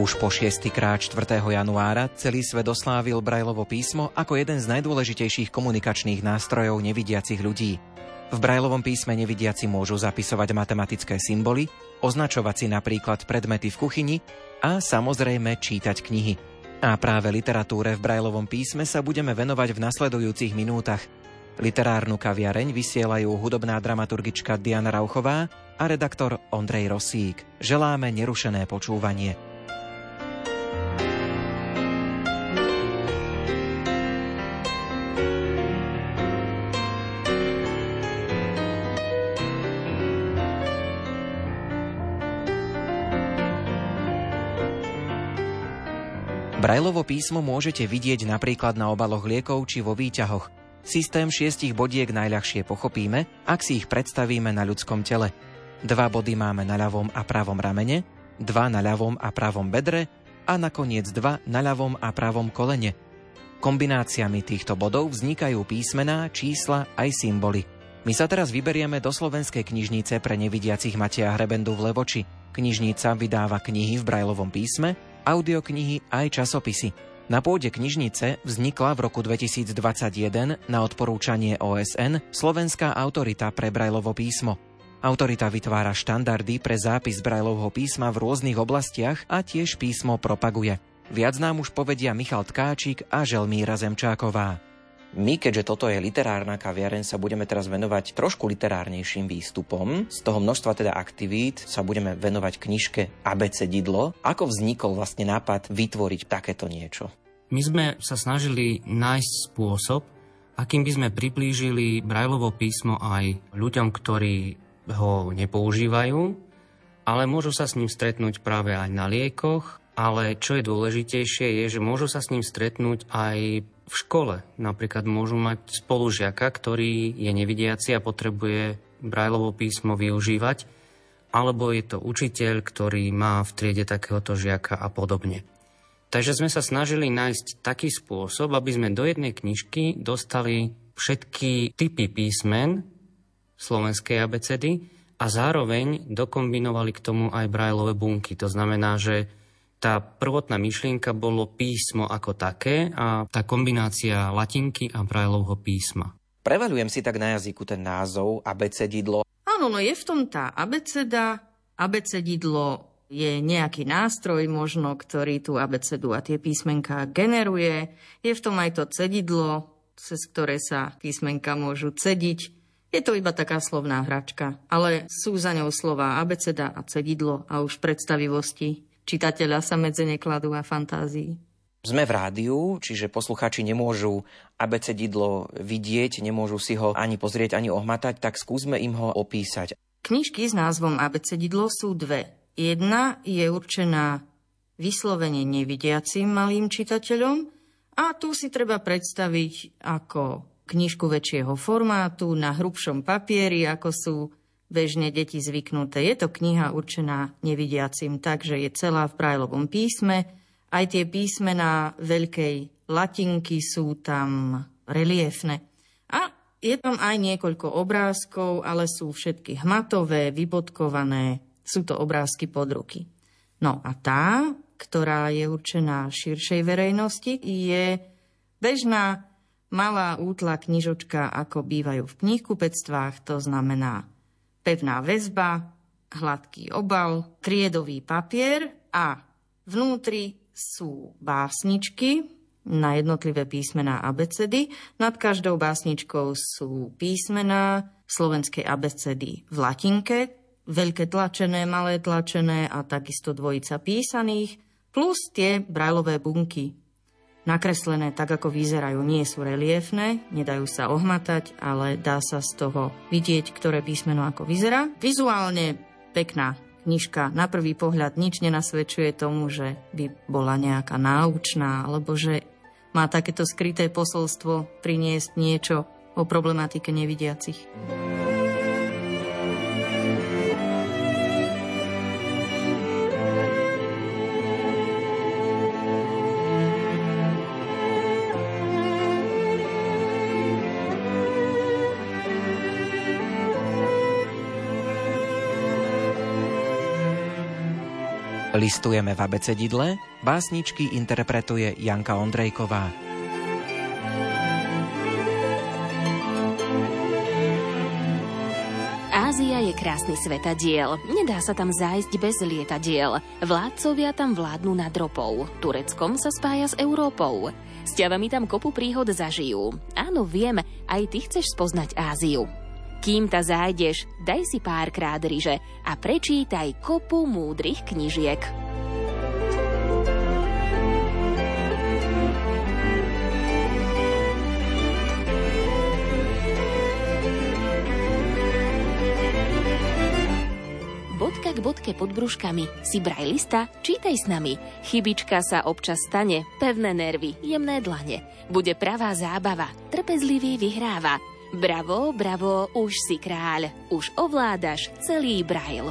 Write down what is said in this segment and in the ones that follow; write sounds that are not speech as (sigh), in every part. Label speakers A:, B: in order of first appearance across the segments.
A: Už po šiestýkrát 4. januára celý svet oslávil Brajlovo písmo ako jeden z najdôležitejších komunikačných nástrojov nevidiacich ľudí. V Brajlovom písme nevidiaci môžu zapisovať matematické symboly, označovať si napríklad predmety v kuchyni a samozrejme čítať knihy. A práve literatúre v Brajlovom písme sa budeme venovať v nasledujúcich minútach. Literárnu kaviareň vysielajú hudobná dramaturgička Diana Rauchová a redaktor Ondrej Rosík. Želáme nerušené počúvanie. Brajlovo písmo môžete vidieť napríklad na obaloch liekov či vo výťahoch. Systém šiestich bodiek najľahšie pochopíme, ak si ich predstavíme na ľudskom tele. Dva body máme na ľavom a pravom ramene, dva na ľavom a pravom bedre a nakoniec dva na ľavom a pravom kolene. Kombináciami týchto bodov vznikajú písmená, čísla aj symboly. My sa teraz vyberieme do slovenskej knižnice pre nevidiacich Mateja Hrebendu v Levoči. Knižnica vydáva knihy v Brajlovom písme audioknihy aj časopisy. Na pôde knižnice vznikla v roku 2021 na odporúčanie OSN Slovenská autorita pre Brajlovo písmo. Autorita vytvára štandardy pre zápis Brajlovho písma v rôznych oblastiach a tiež písmo propaguje. Viac nám už povedia Michal Tkáčik a Želmíra Zemčáková. My, keďže toto je literárna kaviareň, sa budeme teraz venovať trošku literárnejším výstupom. Z toho množstva teda aktivít sa budeme venovať knižke Didlo. Ako vznikol vlastne nápad vytvoriť takéto niečo?
B: My sme sa snažili nájsť spôsob, akým by sme priblížili Brajlovo písmo aj ľuďom, ktorí ho nepoužívajú, ale môžu sa s ním stretnúť práve aj na liekoch, ale čo je dôležitejšie je, že môžu sa s ním stretnúť aj v škole napríklad môžu mať spolužiaka, ktorý je nevidiaci a potrebuje Brajlovo písmo využívať, alebo je to učiteľ, ktorý má v triede takéhoto žiaka a podobne. Takže sme sa snažili nájsť taký spôsob, aby sme do jednej knižky dostali všetky typy písmen slovenskej abecedy a zároveň dokombinovali k tomu aj brajlové bunky. To znamená, že tá prvotná myšlienka bolo písmo ako také a tá kombinácia latinky a Brajlovho písma.
A: Prevalujem si tak na jazyku ten názov abecedidlo.
C: Áno, no je v tom tá abeceda. Abecedidlo je nejaký nástroj možno, ktorý tú abecedu a tie písmenka generuje. Je v tom aj to cedidlo, cez ktoré sa písmenka môžu cediť. Je to iba taká slovná hračka, ale sú za ňou slova abeceda a cedidlo a už predstavivosti čitateľa sa medze nekladú a fantázii.
A: Sme v rádiu, čiže posluchači nemôžu abecedidlo vidieť, nemôžu si ho ani pozrieť, ani ohmatať, tak skúsme im ho opísať.
C: Knižky s názvom abecedidlo sú dve. Jedna je určená vyslovene nevidiacim malým čitateľom a tu si treba predstaviť ako knižku väčšieho formátu na hrubšom papieri, ako sú bežne deti zvyknuté. Je to kniha určená nevidiacim, takže je celá v Brajlovom písme. Aj tie písmená veľkej latinky sú tam reliefne. A je tam aj niekoľko obrázkov, ale sú všetky hmatové, vybodkované. Sú to obrázky pod ruky. No a tá, ktorá je určená širšej verejnosti, je bežná malá útla knižočka, ako bývajú v knihkupectvách, to znamená pevná väzba, hladký obal, triedový papier a vnútri sú básničky na jednotlivé písmená abecedy. Nad každou básničkou sú písmená slovenskej abecedy v latinke, veľké tlačené, malé tlačené a takisto dvojica písaných, plus tie brajlové bunky nakreslené tak, ako vyzerajú. Nie sú reliefné, nedajú sa ohmatať, ale dá sa z toho vidieť, ktoré písmeno ako vyzerá. Vizuálne pekná knižka. Na prvý pohľad nič nenasvedčuje tomu, že by bola nejaká náučná, alebo že má takéto skryté posolstvo priniesť niečo o problematike nevidiacich.
A: Listujeme v abecedidle, básničky interpretuje Janka Ondrejková.
D: Ázia je krásny svetadiel. Nedá sa tam zájsť bez lietadiel. Vládcovia tam vládnu nad ropou. Tureckom sa spája s Európou. S ťavami tam kopu príhod zažijú. Áno, viem, aj ty chceš spoznať Áziu. Kým ta zájdeš, daj si párkrát ryže a prečítaj kopu múdrych knižiek. bodka k bodke pod brúškami. Si brajlista? Čítaj s nami. Chybička sa občas stane, pevné nervy, jemné dlane. Bude pravá zábava, trpezlivý vyhráva. Bravo, bravo, už si kráľ, už ovládaš celý brajl.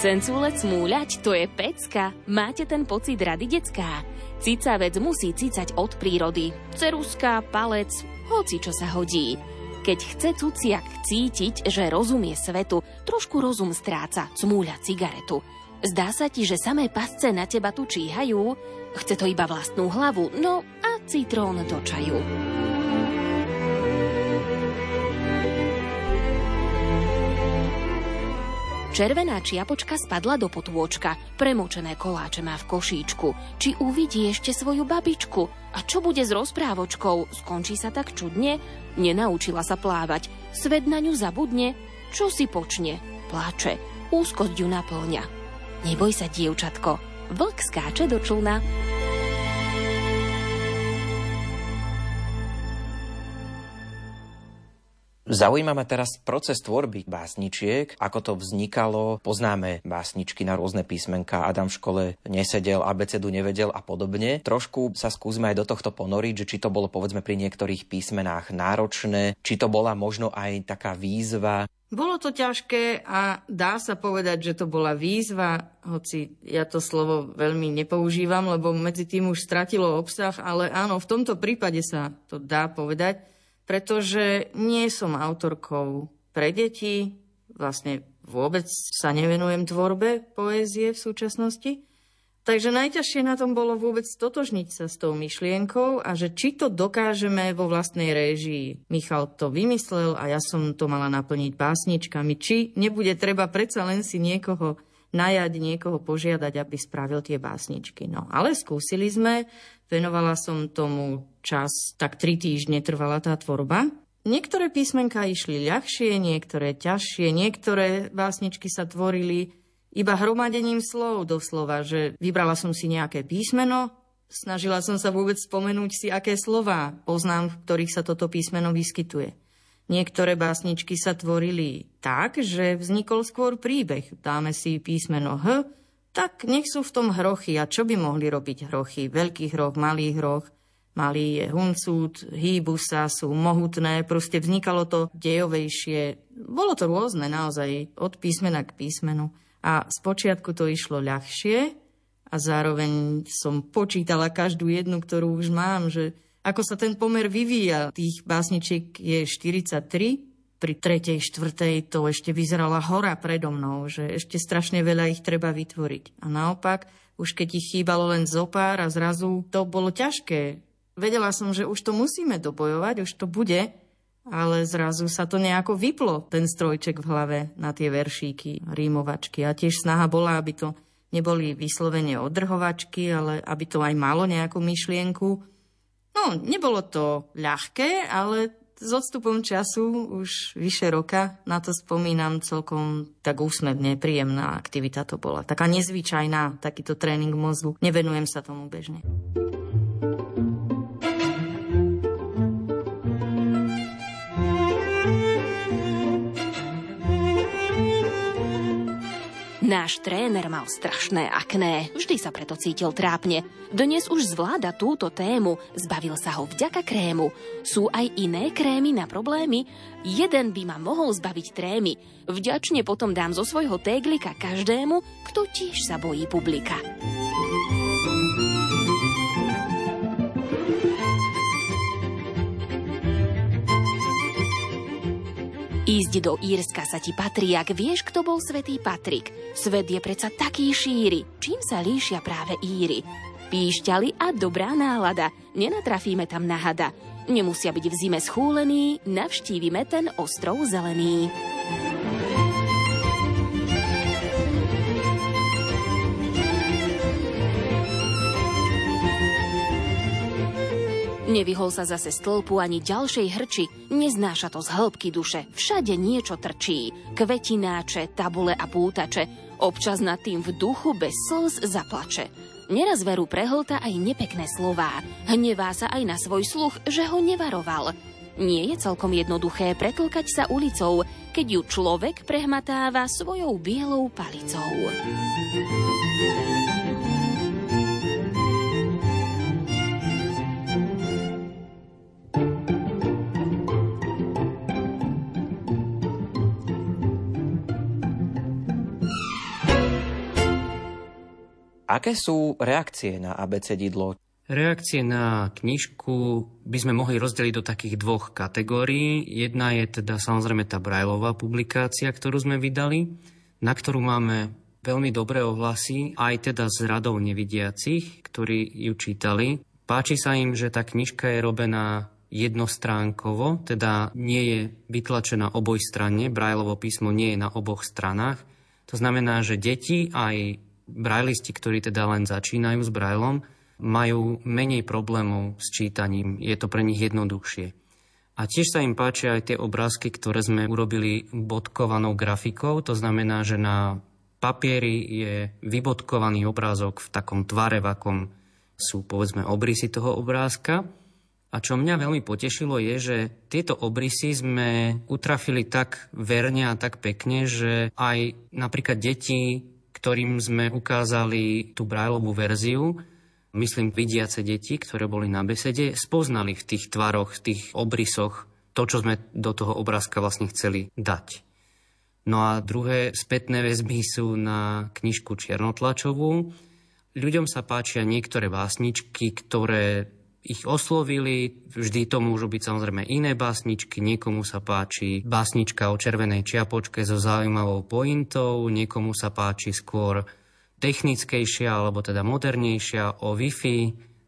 D: Cencúlec múľať, to je pecka. Máte ten pocit rady decká? Cicavec musí cicať od prírody. Ceruska, palec, hoci čo sa hodí. Keď chce cuciak cítiť, že rozumie svetu, trošku rozum stráca, cmúľa cigaretu. Zdá sa ti, že samé pasce na teba tu číhajú? Chce to iba vlastnú hlavu, no a citrón do čaju. Červená čiapočka spadla do potôčka, premočené koláče má v košíčku. Či uvidí ešte svoju babičku? A čo bude s rozprávočkou? Skončí sa tak čudne? Nenaučila sa plávať. Svet na ňu zabudne? Čo si počne? Pláče. Úzkosť ju naplňa. Neboj sa, dievčatko. Vlk skáče do člna.
A: Zaujíma ma teraz proces tvorby básničiek, ako to vznikalo. Poznáme básničky na rôzne písmenka, Adam v škole nesedel, abecedu nevedel a podobne. Trošku sa skúsme aj do tohto ponoriť, že či to bolo povedzme pri niektorých písmenách náročné, či to bola možno aj taká výzva.
C: Bolo to ťažké a dá sa povedať, že to bola výzva, hoci ja to slovo veľmi nepoužívam, lebo medzi tým už stratilo obsah, ale áno, v tomto prípade sa to dá povedať pretože nie som autorkou pre deti, vlastne vôbec sa nevenujem tvorbe poézie v súčasnosti. Takže najťažšie na tom bolo vôbec totožniť sa s tou myšlienkou a že či to dokážeme vo vlastnej réžii. Michal to vymyslel a ja som to mala naplniť básničkami. Či nebude treba predsa len si niekoho najať, niekoho požiadať, aby spravil tie básničky. No ale skúsili sme, Venovala som tomu čas, tak tri týždne trvala tá tvorba. Niektoré písmenka išli ľahšie, niektoré ťažšie, niektoré básničky sa tvorili iba hromadením slov doslova, že vybrala som si nejaké písmeno, snažila som sa vôbec spomenúť si, aké slova poznám, v ktorých sa toto písmeno vyskytuje. Niektoré básničky sa tvorili tak, že vznikol skôr príbeh. Dáme si písmeno H, tak nech sú v tom hrochy. A čo by mohli robiť hrochy? Veľký hroch, malý hroch, malý je huncút, hýbu sa, sú mohutné, proste vznikalo to dejovejšie. Bolo to rôzne naozaj, od písmena k písmenu. A spočiatku to išlo ľahšie a zároveň som počítala každú jednu, ktorú už mám, že ako sa ten pomer vyvíja. Tých básničiek je 43, pri tretej, štvrtej to ešte vyzerala hora predo mnou, že ešte strašne veľa ich treba vytvoriť. A naopak, už keď ich chýbalo len zopár a zrazu to bolo ťažké. Vedela som, že už to musíme dobojovať, už to bude, ale zrazu sa to nejako vyplo, ten strojček v hlave na tie veršíky, rímovačky. A tiež snaha bola, aby to neboli vyslovene odrhovačky, ale aby to aj malo nejakú myšlienku. No, nebolo to ľahké, ale s odstupom času, už vyše roka, na to spomínam celkom tak úsmevne, príjemná aktivita to bola. Taká nezvyčajná, takýto tréning mozgu. Nevenujem sa tomu bežne.
D: Náš tréner mal strašné akné, vždy sa preto cítil trápne. Dnes už zvláda túto tému, zbavil sa ho vďaka krému. Sú aj iné krémy na problémy? Jeden by ma mohol zbaviť trémy. Vďačne potom dám zo svojho téglika každému, kto tiež sa bojí publika. Ísť do Írska sa ti patrí, ak vieš, kto bol svätý Patrik. Svet je predsa taký šíry. Čím sa líšia práve Íry? Píšťali a dobrá nálada. Nenatrafíme tam na hada. Nemusia byť v zime schúlení, navštívime ten ostrov zelený. Nevyhol sa zase stĺpu ani ďalšej hrči, neznáša to z hĺbky duše, všade niečo trčí. Kvetináče, tabule a pútače, občas nad tým v duchu bez slz zaplače. Neraz veru prehlta aj nepekné slová, hnevá sa aj na svoj sluch, že ho nevaroval. Nie je celkom jednoduché pretlkať sa ulicou, keď ju človek prehmatáva svojou bielou palicou.
A: Aké sú reakcie na abecedidlo?
B: Reakcie na knižku by sme mohli rozdeliť do takých dvoch kategórií. Jedna je teda samozrejme tá Brajlová publikácia, ktorú sme vydali, na ktorú máme veľmi dobré ohlasy, aj teda z radov nevidiacich, ktorí ju čítali. Páči sa im, že tá knižka je robená jednostránkovo, teda nie je vytlačená oboj strane, Brajlovo písmo nie je na oboch stranách. To znamená, že deti aj brajlisti, ktorí teda len začínajú s brajlom, majú menej problémov s čítaním. Je to pre nich jednoduchšie. A tiež sa im páčia aj tie obrázky, ktoré sme urobili bodkovanou grafikou. To znamená, že na papieri je vybodkovaný obrázok v takom tvare, v akom sú povedzme obrysy toho obrázka. A čo mňa veľmi potešilo je, že tieto obrysy sme utrafili tak verne a tak pekne, že aj napríklad deti ktorým sme ukázali tú brajlovú verziu, myslím vidiace deti, ktoré boli na besede, spoznali v tých tvaroch, v tých obrysoch to, čo sme do toho obrázka vlastne chceli dať. No a druhé spätné väzby sú na knižku Černotlačovú. Ľuďom sa páčia niektoré básničky, ktoré ich oslovili. Vždy to môžu byť samozrejme iné básničky. Niekomu sa páči básnička o červenej čiapočke so zaujímavou pointou, niekomu sa páči skôr technickejšia alebo teda modernejšia o Wi-Fi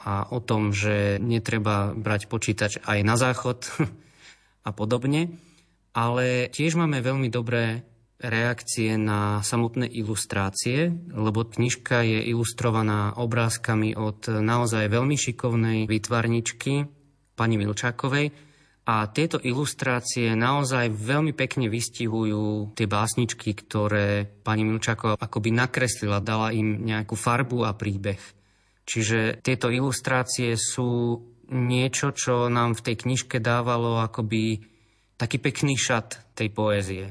B: a o tom, že netreba brať počítač aj na záchod (laughs) a podobne. Ale tiež máme veľmi dobré reakcie na samotné ilustrácie, lebo knižka je ilustrovaná obrázkami od naozaj veľmi šikovnej výtvarničky pani Milčákovej a tieto ilustrácie naozaj veľmi pekne vystihujú tie básničky, ktoré pani Milčáková akoby nakreslila, dala im nejakú farbu a príbeh. Čiže tieto ilustrácie sú niečo, čo nám v tej knižke dávalo akoby taký pekný šat tej poézie.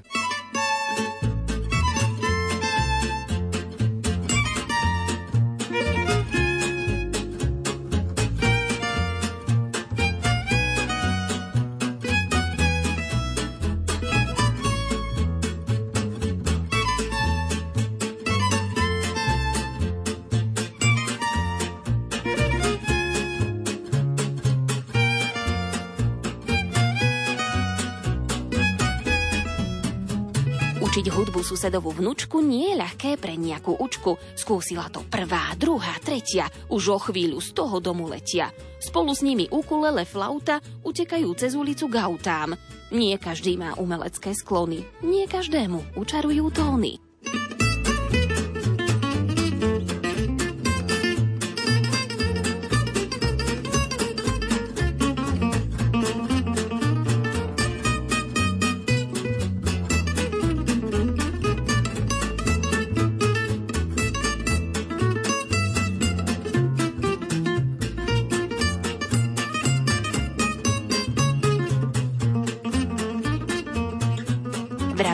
D: Susedovú vnúčku nie je ľahké pre nejakú učku. Skúsila to prvá, druhá, tretia. Už o chvíľu z toho domu letia. Spolu s nimi ukulele, flauta utekajú cez ulicu gautám. Nie každý má umelecké sklony. Nie každému učarujú tóny.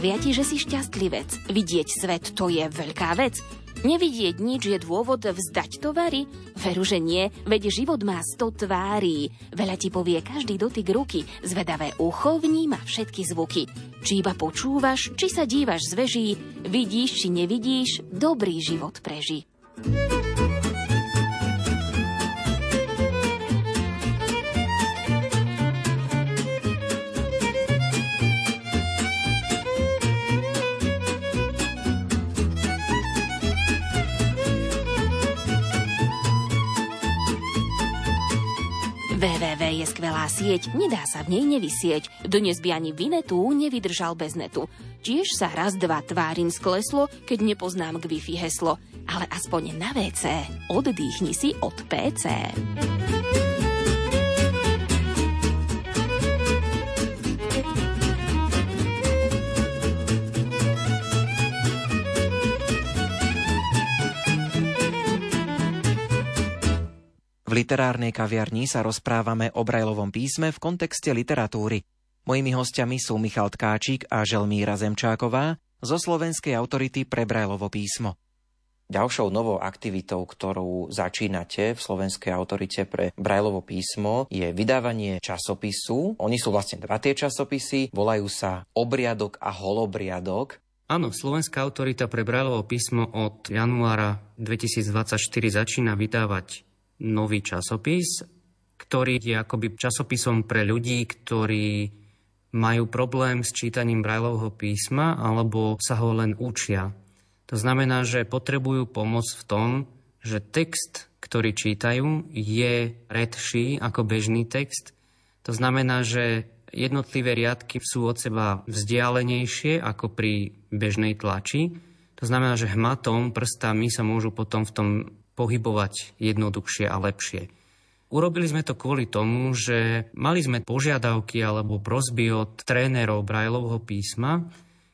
D: Vravia ti, že si šťastlivec. Vidieť svet to je veľká vec. Nevidieť nič je dôvod vzdať tovary? Veru, že nie, veď život má sto tvári. Veľa ti povie každý dotyk ruky, zvedavé ucho vníma všetky zvuky. Či iba počúvaš, či sa dívaš z veží, vidíš či nevidíš, dobrý život preží. Www je skvelá sieť, nedá sa v nej nevysieť. Dnes by ani Vinetu nevydržal bez netu. Tiež sa raz dva tvárim skleslo, keď nepoznám k Wi-Fi heslo. Ale aspoň na WC oddýchni si od PC.
A: V literárnej kaviarni sa rozprávame o Brajlovom písme v kontexte literatúry. Mojimi hostiami sú Michal Tkáčik a Želmíra Zemčáková zo Slovenskej autority pre Brajlovo písmo. Ďalšou novou aktivitou, ktorú začínate v Slovenskej autorite pre Brajlovo písmo, je vydávanie časopisu. Oni sú vlastne dva tie časopisy, volajú sa Obriadok a Holobriadok.
B: Áno, Slovenská autorita pre Brajlovo písmo od januára 2024 začína vydávať nový časopis, ktorý je akoby časopisom pre ľudí, ktorí majú problém s čítaním Brajlovho písma alebo sa ho len učia. To znamená, že potrebujú pomoc v tom, že text, ktorý čítajú, je redší ako bežný text. To znamená, že jednotlivé riadky sú od seba vzdialenejšie ako pri bežnej tlači. To znamená, že hmatom, prstami sa môžu potom v tom pohybovať jednoduchšie a lepšie. Urobili sme to kvôli tomu, že mali sme požiadavky alebo prosby od trénerov Brajlovho písma,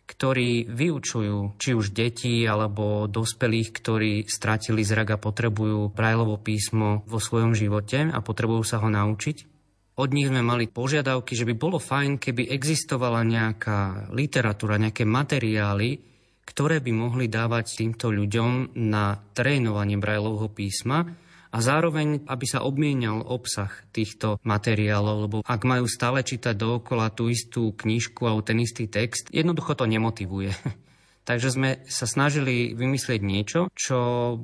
B: ktorí vyučujú či už deti alebo dospelých, ktorí stratili zrak a potrebujú Brajlovo písmo vo svojom živote a potrebujú sa ho naučiť. Od nich sme mali požiadavky, že by bolo fajn, keby existovala nejaká literatúra, nejaké materiály, ktoré by mohli dávať týmto ľuďom na trénovanie Brajlovho písma a zároveň, aby sa obmienial obsah týchto materiálov, lebo ak majú stále čítať dookola tú istú knižku alebo ten istý text, jednoducho to nemotivuje. (laughs) Takže sme sa snažili vymyslieť niečo, čo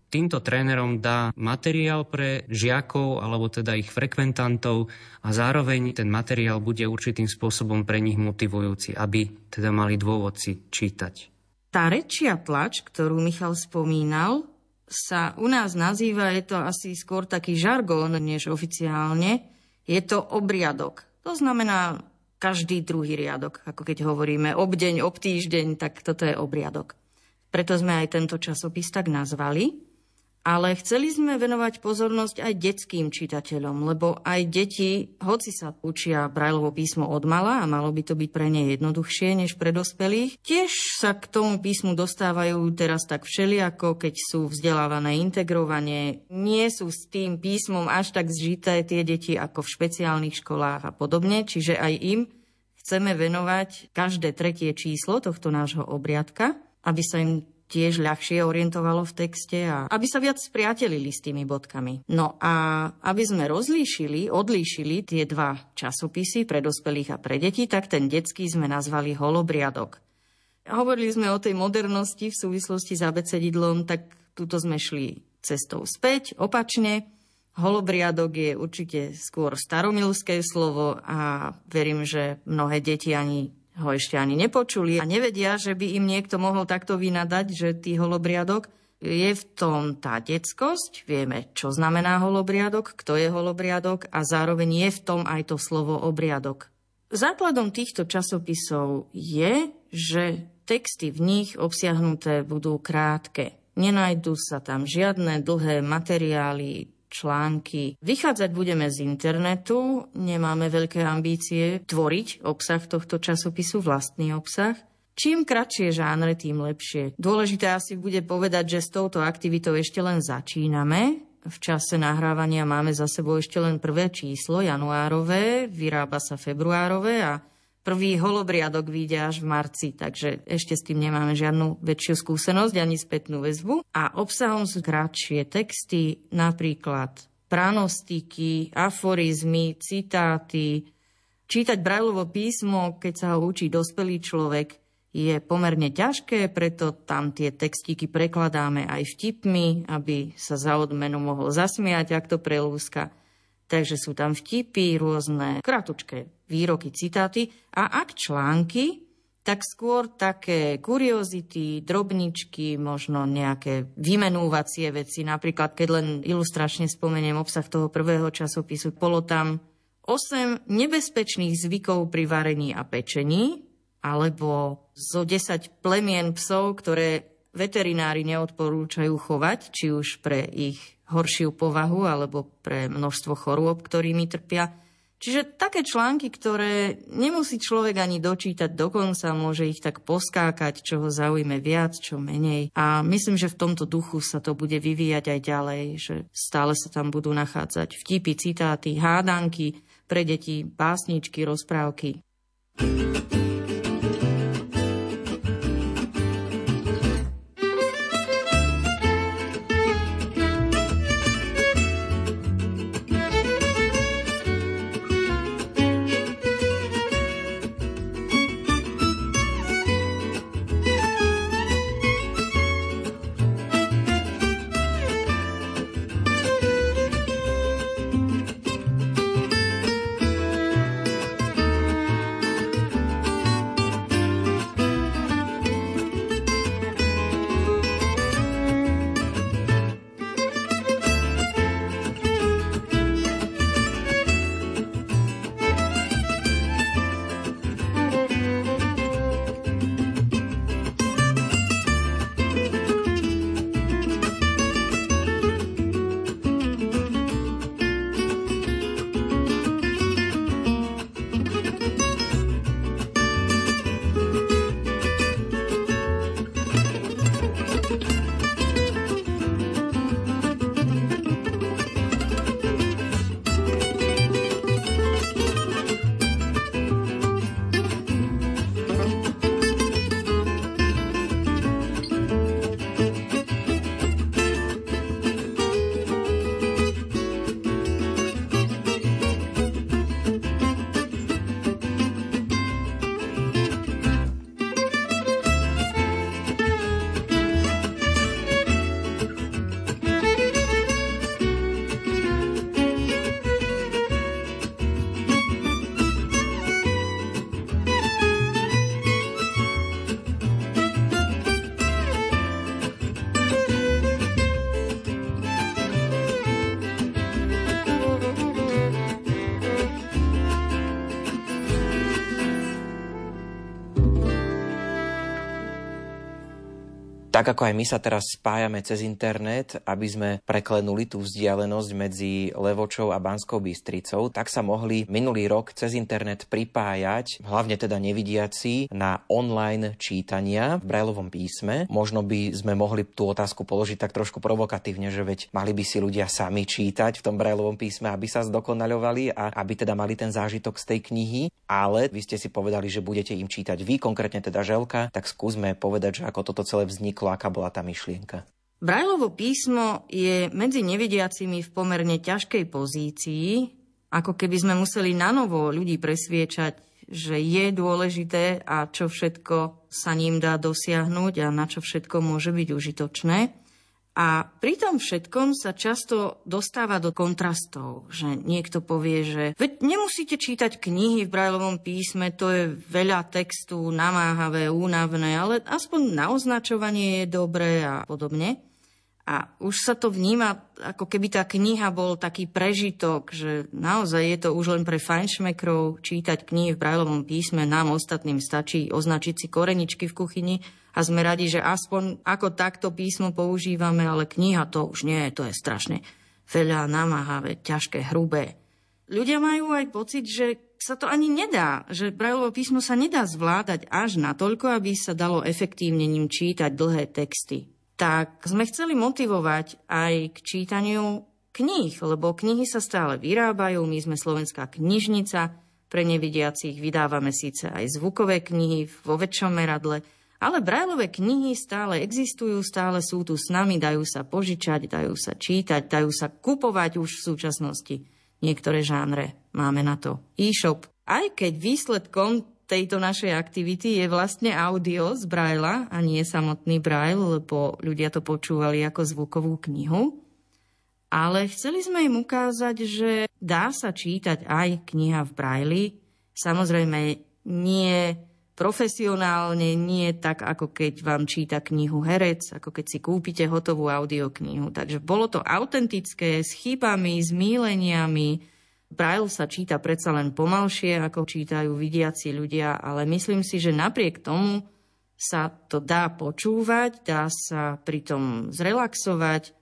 B: týmto trénerom dá materiál pre žiakov alebo teda ich frekventantov a zároveň ten materiál bude určitým spôsobom pre nich motivujúci, aby teda mali dôvod si čítať.
C: Tá rečia tlač, ktorú Michal spomínal, sa u nás nazýva, je to asi skôr taký žargón, než oficiálne, je to obriadok. To znamená každý druhý riadok, ako keď hovoríme obdeň, obtýždeň, tak toto je obriadok. Preto sme aj tento časopis tak nazvali ale chceli sme venovať pozornosť aj detským čitateľom, lebo aj deti, hoci sa učia Brajlovo písmo od mala a malo by to byť pre ne jednoduchšie než pre dospelých, tiež sa k tomu písmu dostávajú teraz tak všeliako, keď sú vzdelávané integrovanie, nie sú s tým písmom až tak zžité tie deti ako v špeciálnych školách a podobne, čiže aj im chceme venovať každé tretie číslo tohto nášho obriadka, aby sa im tiež ľahšie orientovalo v texte a aby sa viac spriatelili s tými bodkami. No a aby sme rozlíšili, odlíšili tie dva časopisy pre dospelých a pre deti, tak ten detský sme nazvali holobriadok. Hovorili sme o tej modernosti v súvislosti s abecedidlom, tak tuto sme šli cestou späť, opačne. Holobriadok je určite skôr staromilské slovo a verím, že mnohé deti ani ho ešte ani nepočuli a nevedia, že by im niekto mohol takto vynadať, že tý holobriadok je v tom tá detskosť, vieme, čo znamená holobriadok, kto je holobriadok a zároveň je v tom aj to slovo obriadok. Základom týchto časopisov je, že texty v nich obsiahnuté budú krátke. Nenajdu sa tam žiadne dlhé materiály, články. Vychádzať budeme z internetu, nemáme veľké ambície tvoriť obsah tohto časopisu, vlastný obsah. Čím kratšie žánre, tým lepšie. Dôležité asi bude povedať, že s touto aktivitou ešte len začíname. V čase nahrávania máme za sebou ešte len prvé číslo, januárové, vyrába sa februárové a Prvý holobriadok vyjde až v marci, takže ešte s tým nemáme žiadnu väčšiu skúsenosť ani spätnú väzbu. A obsahom sú kratšie texty, napríklad pranostiky, aforizmy, citáty. Čítať Brajlovo písmo, keď sa ho učí dospelý človek, je pomerne ťažké, preto tam tie textíky prekladáme aj vtipmi, aby sa za odmenu mohol zasmiať, ak to prelúska. Takže sú tam vtipy, rôzne kratučké výroky, citáty a ak články, tak skôr také kuriozity, drobničky, možno nejaké vymenúvacie veci. Napríklad, keď len ilustračne spomeniem obsah toho prvého časopisu, bolo tam 8 nebezpečných zvykov pri varení a pečení, alebo zo 10 plemien psov, ktoré veterinári neodporúčajú chovať, či už pre ich horšiu povahu alebo pre množstvo chorôb, ktorými trpia. Čiže také články, ktoré nemusí človek ani dočítať dokonca, môže ich tak poskákať, čo ho zaujme viac, čo menej. A myslím, že v tomto duchu sa to bude vyvíjať aj ďalej, že stále sa tam budú nachádzať vtipy, citáty, hádanky pre deti, básničky, rozprávky. thank you
A: Tak ako aj my sa teraz spájame cez internet, aby sme preklenuli tú vzdialenosť medzi Levočou a Banskou Bystricou, tak sa mohli minulý rok cez internet pripájať, hlavne teda nevidiaci, na online čítania v Brajlovom písme. Možno by sme mohli tú otázku položiť tak trošku provokatívne, že veď mali by si ľudia sami čítať v tom Brajlovom písme, aby sa zdokonaľovali a aby teda mali ten zážitok z tej knihy, ale vy ste si povedali, že budete im čítať vy, konkrétne teda Želka, tak skúsme povedať, že ako toto celé vzniklo aká bola tá myšlienka?
C: Brajlovo písmo je medzi nevidiacimi v pomerne ťažkej pozícii, ako keby sme museli na novo ľudí presviečať, že je dôležité a čo všetko sa ním dá dosiahnuť a na čo všetko môže byť užitočné. A pri tom všetkom sa často dostáva do kontrastov, že niekto povie, že veď nemusíte čítať knihy v Brajlovom písme, to je veľa textu, namáhavé, únavné, ale aspoň na označovanie je dobré a podobne. A už sa to vníma, ako keby tá kniha bol taký prežitok, že naozaj je to už len pre fajnšmekrov čítať knihy v Brajlovom písme, nám ostatným stačí označiť si koreničky v kuchyni a sme radi, že aspoň ako takto písmo používame, ale kniha to už nie, to je strašne veľa, namáhavé, ťažké, hrubé. Ľudia majú aj pocit, že sa to ani nedá, že Brajlovo písmo sa nedá zvládať až natoľko, aby sa dalo efektívne ním čítať dlhé texty tak sme chceli motivovať aj k čítaniu kníh, lebo knihy sa stále vyrábajú, my sme slovenská knižnica, pre nevidiacich vydávame síce aj zvukové knihy vo väčšom meradle, ale brajlové knihy stále existujú, stále sú tu s nami, dajú sa požičať, dajú sa čítať, dajú sa kupovať už v súčasnosti. Niektoré žánre máme na to e-shop. Aj keď výsledkom tejto našej aktivity je vlastne audio z Braila a nie samotný Braille, lebo ľudia to počúvali ako zvukovú knihu. Ale chceli sme im ukázať, že dá sa čítať aj kniha v Braili. Samozrejme nie profesionálne, nie tak, ako keď vám číta knihu herec, ako keď si kúpite hotovú audioknihu. Takže bolo to autentické, s chybami, s mýleniami. Braille sa číta predsa len pomalšie, ako čítajú vidiaci ľudia, ale myslím si, že napriek tomu sa to dá počúvať, dá sa pritom zrelaxovať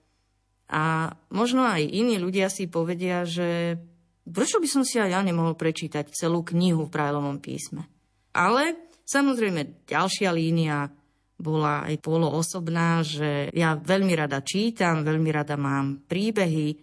C: a možno aj iní ľudia si povedia, že prečo by som si aj ja nemohol prečítať celú knihu v Brailleovom písme. Ale Samozrejme, ďalšia línia bola aj poloosobná, že ja veľmi rada čítam, veľmi rada mám príbehy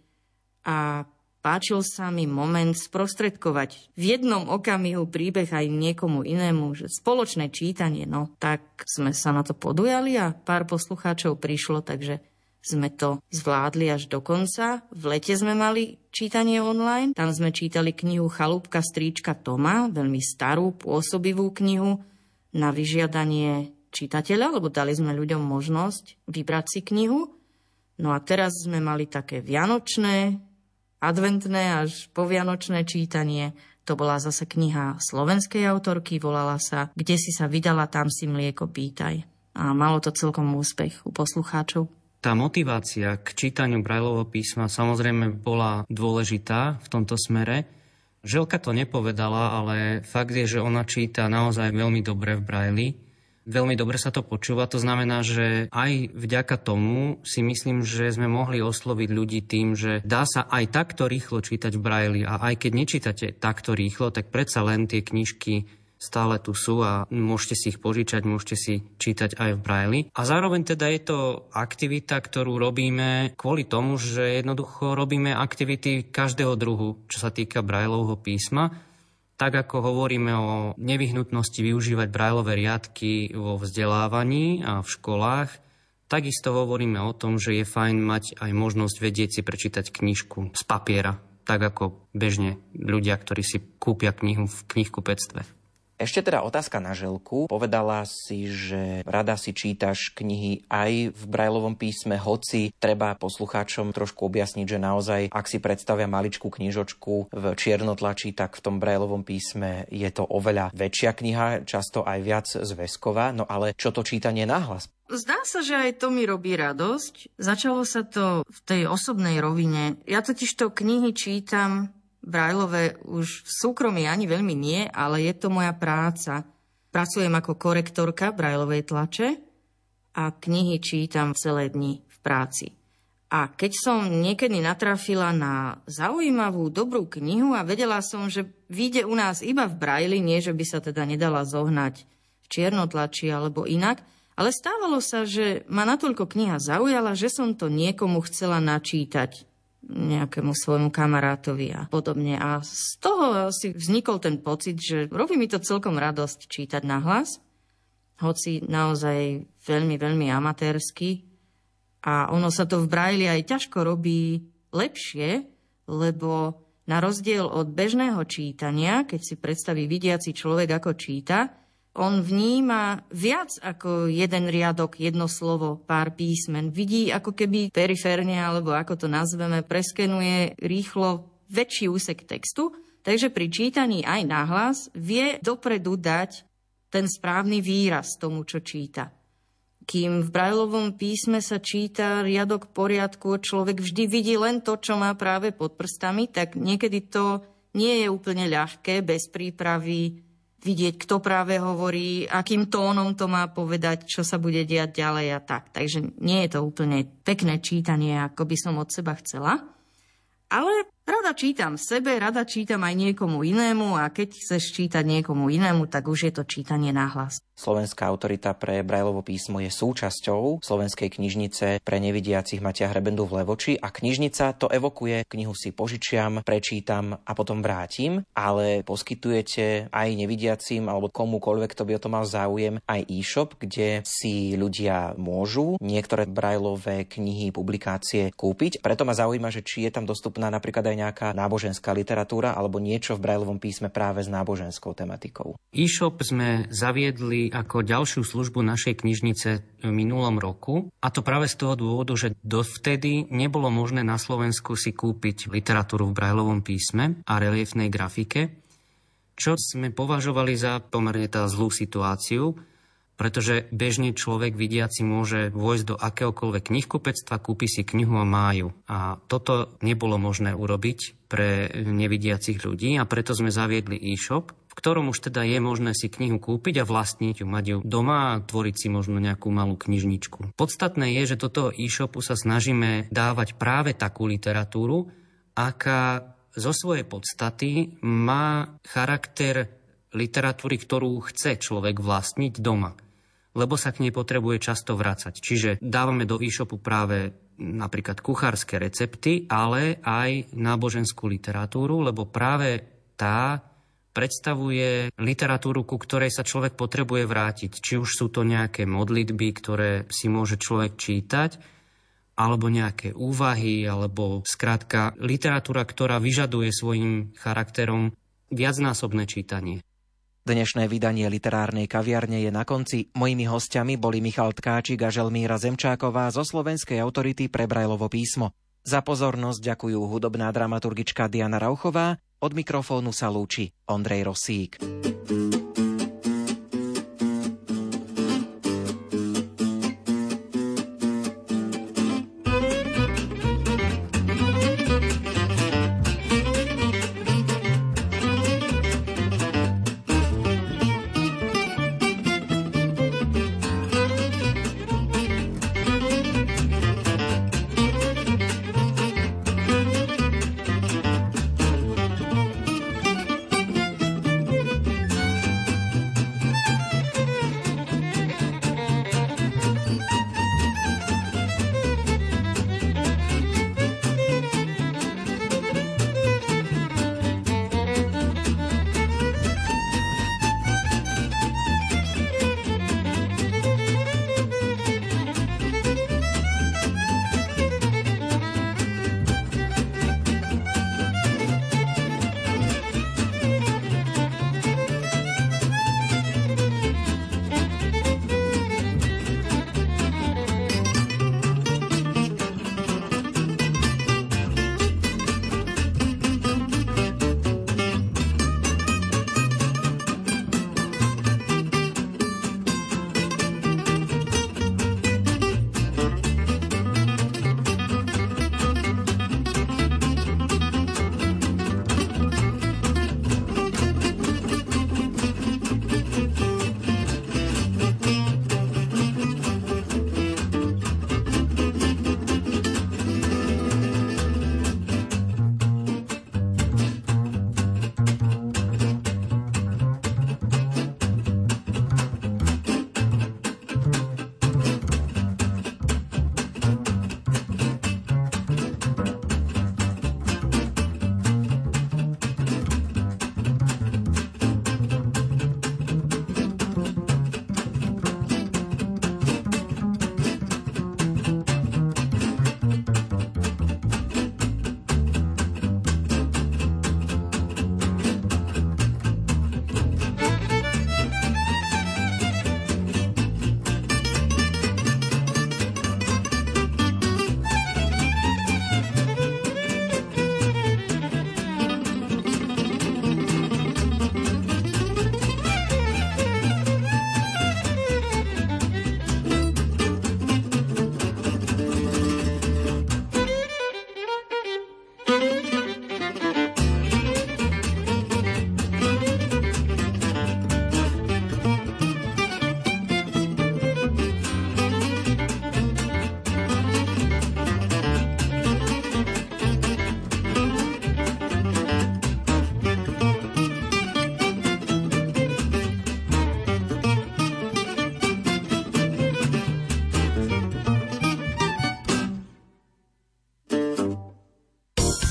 C: a páčil sa mi moment sprostredkovať v jednom okamihu príbeh aj niekomu inému, že spoločné čítanie, no tak sme sa na to podujali a pár poslucháčov prišlo, takže sme to zvládli až do konca. V lete sme mali čítanie online, tam sme čítali knihu Chalúbka stríčka Toma, veľmi starú, pôsobivú knihu, na vyžiadanie čitateľa, lebo dali sme ľuďom možnosť vybrať si knihu. No a teraz sme mali také vianočné, adventné až povianočné čítanie. To bola zase kniha slovenskej autorky, volala sa Kde si sa vydala, tam si mlieko pýtaj. A malo to celkom úspech u poslucháčov.
B: Tá motivácia k čítaniu Brajlovho písma samozrejme bola dôležitá v tomto smere, Želka to nepovedala, ale fakt je, že ona číta naozaj veľmi dobre v Braille. Veľmi dobre sa to počúva, to znamená, že aj vďaka tomu si myslím, že sme mohli osloviť ľudí tým, že dá sa aj takto rýchlo čítať v Braille a aj keď nečítate takto rýchlo, tak predsa len tie knižky stále tu sú a môžete si ich požičať, môžete si čítať aj v Braille. A zároveň teda je to aktivita, ktorú robíme kvôli tomu, že jednoducho robíme aktivity každého druhu, čo sa týka Braillovho písma. Tak ako hovoríme o nevyhnutnosti využívať Braillové riadky vo vzdelávaní a v školách, takisto hovoríme o tom, že je fajn mať aj možnosť vedieť si prečítať knižku z papiera, tak ako bežne ľudia, ktorí si kúpia knihu v knihkupectve.
A: Ešte teda otázka na želku. Povedala si, že rada si čítaš knihy aj v Brajlovom písme, hoci treba poslucháčom trošku objasniť, že naozaj, ak si predstavia maličkú knižočku v čiernotlačí, tak v tom Brajlovom písme je to oveľa väčšia kniha, často aj viac zväzková. No ale čo to čítanie nahlas?
C: Zdá sa, že aj to mi robí radosť. Začalo sa to v tej osobnej rovine. Ja totiž to knihy čítam Brajlové už v súkromí ani veľmi nie, ale je to moja práca. Pracujem ako korektorka Brajlovej tlače a knihy čítam celé dni v práci. A keď som niekedy natrafila na zaujímavú, dobrú knihu a vedela som, že vyjde u nás iba v Brajli, nie že by sa teda nedala zohnať v čiernotlači alebo inak, ale stávalo sa, že ma natoľko kniha zaujala, že som to niekomu chcela načítať nejakému svojmu kamarátovi a podobne. A z toho si vznikol ten pocit, že robí mi to celkom radosť čítať na hlas, hoci naozaj veľmi, veľmi amatérsky. A ono sa to v Braille aj ťažko robí lepšie, lebo na rozdiel od bežného čítania, keď si predstaví vidiaci človek, ako číta, on vníma viac ako jeden riadok, jedno slovo, pár písmen. Vidí ako keby periférne, alebo ako to nazveme, preskenuje rýchlo väčší úsek textu, takže pri čítaní aj nahlas vie dopredu dať ten správny výraz tomu, čo číta. Kým v Brajlovom písme sa číta riadok poriadku, človek vždy vidí len to, čo má práve pod prstami, tak niekedy to nie je úplne ľahké, bez prípravy, vidieť, kto práve hovorí, akým tónom to má povedať, čo sa bude diať ďalej a tak. Takže nie je to úplne pekné čítanie, ako by som od seba chcela. Ale Rada čítam sebe, rada čítam aj niekomu inému a keď chceš čítať niekomu inému, tak už je to čítanie nahlas.
A: Slovenská autorita pre Brajlovo písmo je súčasťou Slovenskej knižnice pre nevidiacich Matia Hrebendu v Levoči a knižnica to evokuje, knihu si požičiam, prečítam a potom vrátim, ale poskytujete aj nevidiacim alebo komukoľvek, kto by o to mal záujem, aj e-shop, kde si ľudia môžu niektoré Brajlové knihy, publikácie kúpiť. Preto ma zaujíma, že či je tam dostupná napríklad aj aj nejaká náboženská literatúra alebo niečo v Brajlovom písme práve s náboženskou tematikou.
B: E-shop sme zaviedli ako ďalšiu službu našej knižnice v minulom roku a to práve z toho dôvodu, že dovtedy nebolo možné na Slovensku si kúpiť literatúru v Brajlovom písme a reliefnej grafike. čo sme považovali za pomerne tá zlú situáciu, pretože bežne človek vidiaci môže vojsť do akéhokoľvek knihkupectva, kúpi si knihu a máju. A toto nebolo možné urobiť pre nevidiacich ľudí a preto sme zaviedli e-shop, v ktorom už teda je možné si knihu kúpiť a vlastniť ju, mať ju doma a tvoriť si možno nejakú malú knižničku. Podstatné je, že do toho e-shopu sa snažíme dávať práve takú literatúru, aká zo svojej podstaty má charakter literatúry, ktorú chce človek vlastniť doma lebo sa k nej potrebuje často vracať. Čiže dávame do e-shopu práve napríklad kuchárske recepty, ale aj náboženskú literatúru, lebo práve tá predstavuje literatúru, ku ktorej sa človek potrebuje vrátiť. Či už sú to nejaké modlitby, ktoré si môže človek čítať, alebo nejaké úvahy, alebo skrátka literatúra, ktorá vyžaduje svojim charakterom viacnásobné čítanie.
A: Dnešné vydanie literárnej kaviarne je na konci. Mojimi hostiami boli Michal Tkáčik a Želmíra Zemčáková zo Slovenskej autority pre Brajlovo písmo. Za pozornosť ďakujú hudobná dramaturgička Diana Rauchová, od mikrofónu sa lúči Ondrej Rosík.